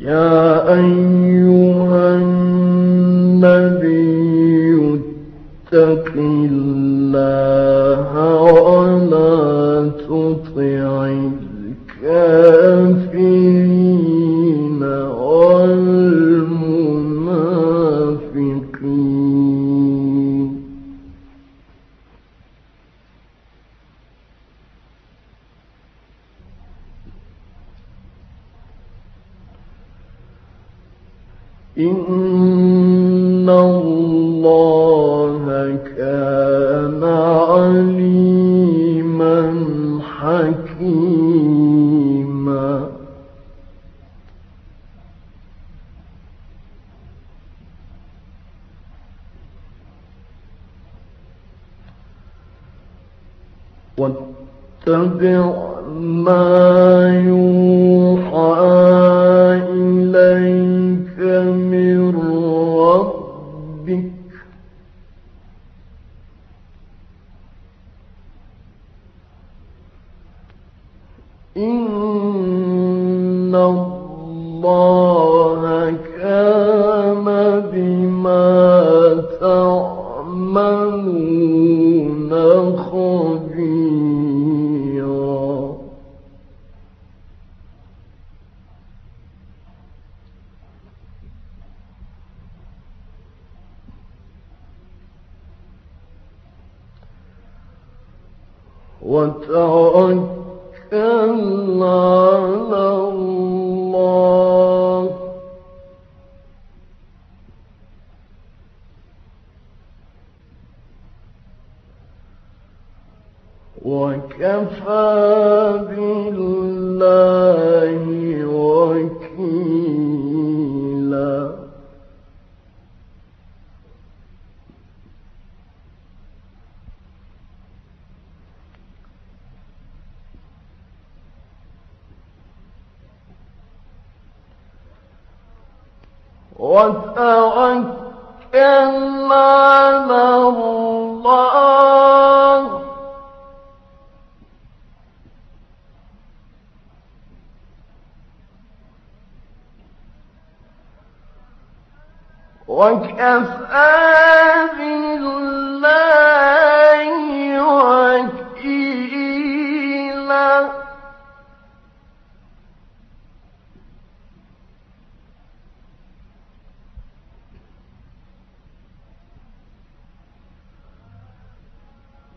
يا أيها النبي اتق الله ولا تطع الكافرين والمنافقين. إن الله كان عليما حكيما واتبع ما يوحى إن الله كان بما تعملون خبيرا. وكفى بالله وتوكل على الله وكفى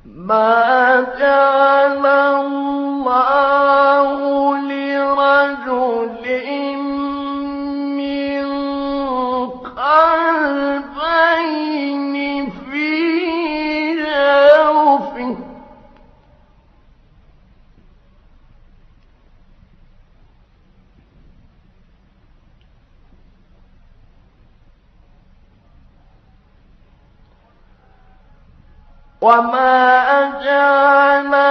ما جعل الله وما جعل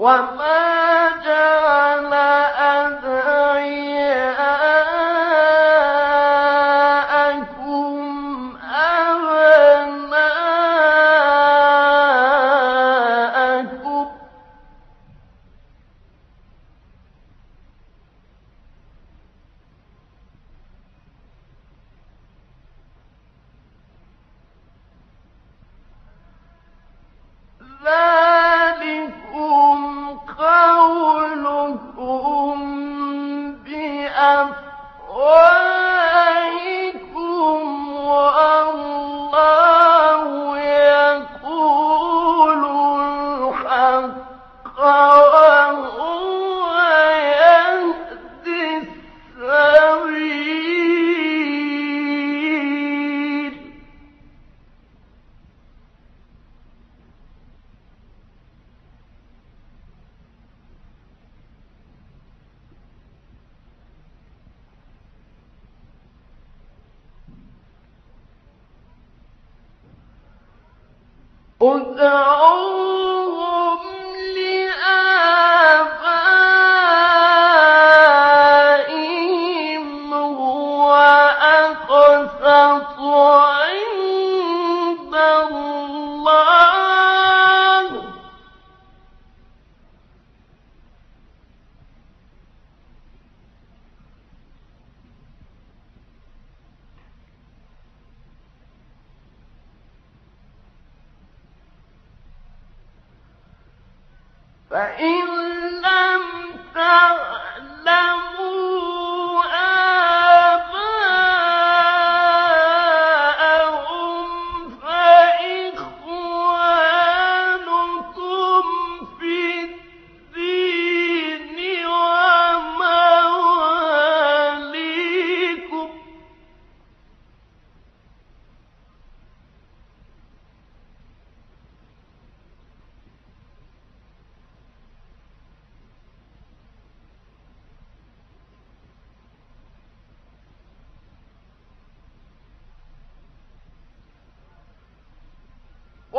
وما ادعوا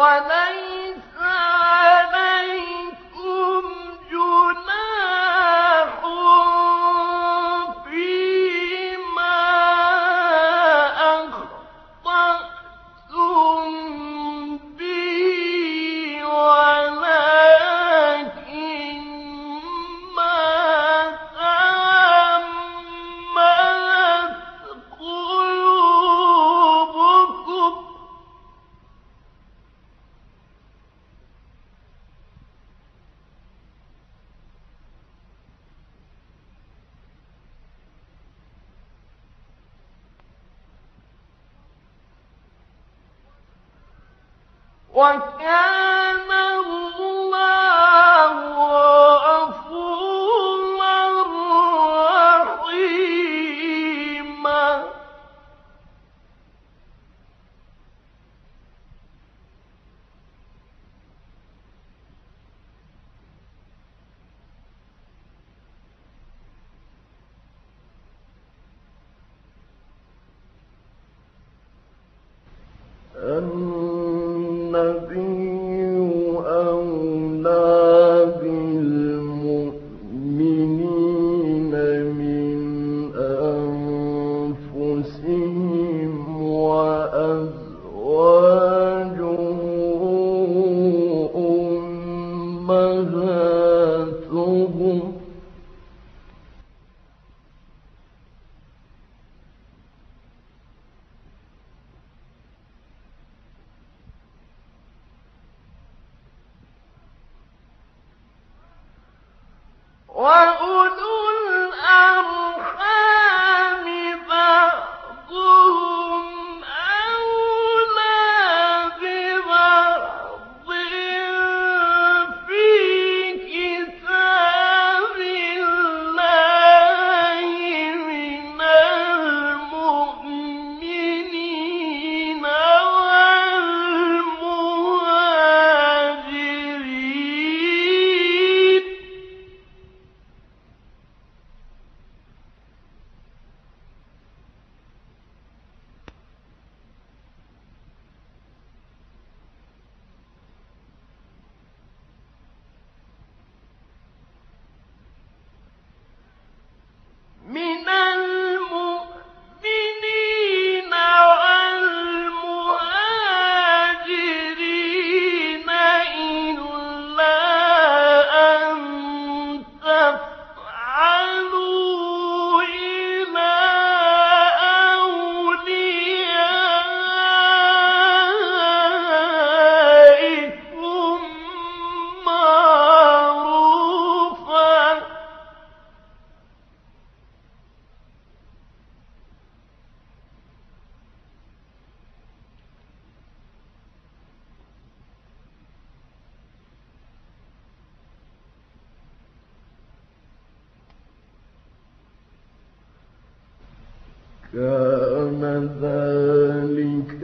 ومن وكان الله غفورا رحيما. أن What? كان ذلك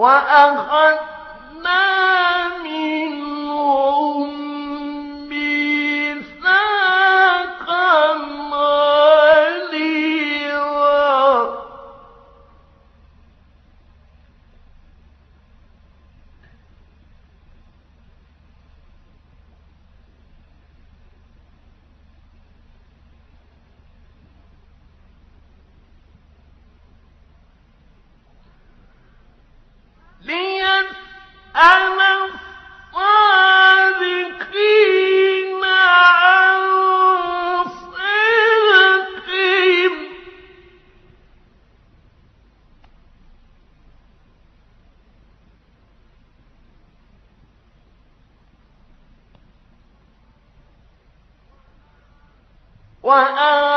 وَأَخَذْنَا وَأَعَدَّ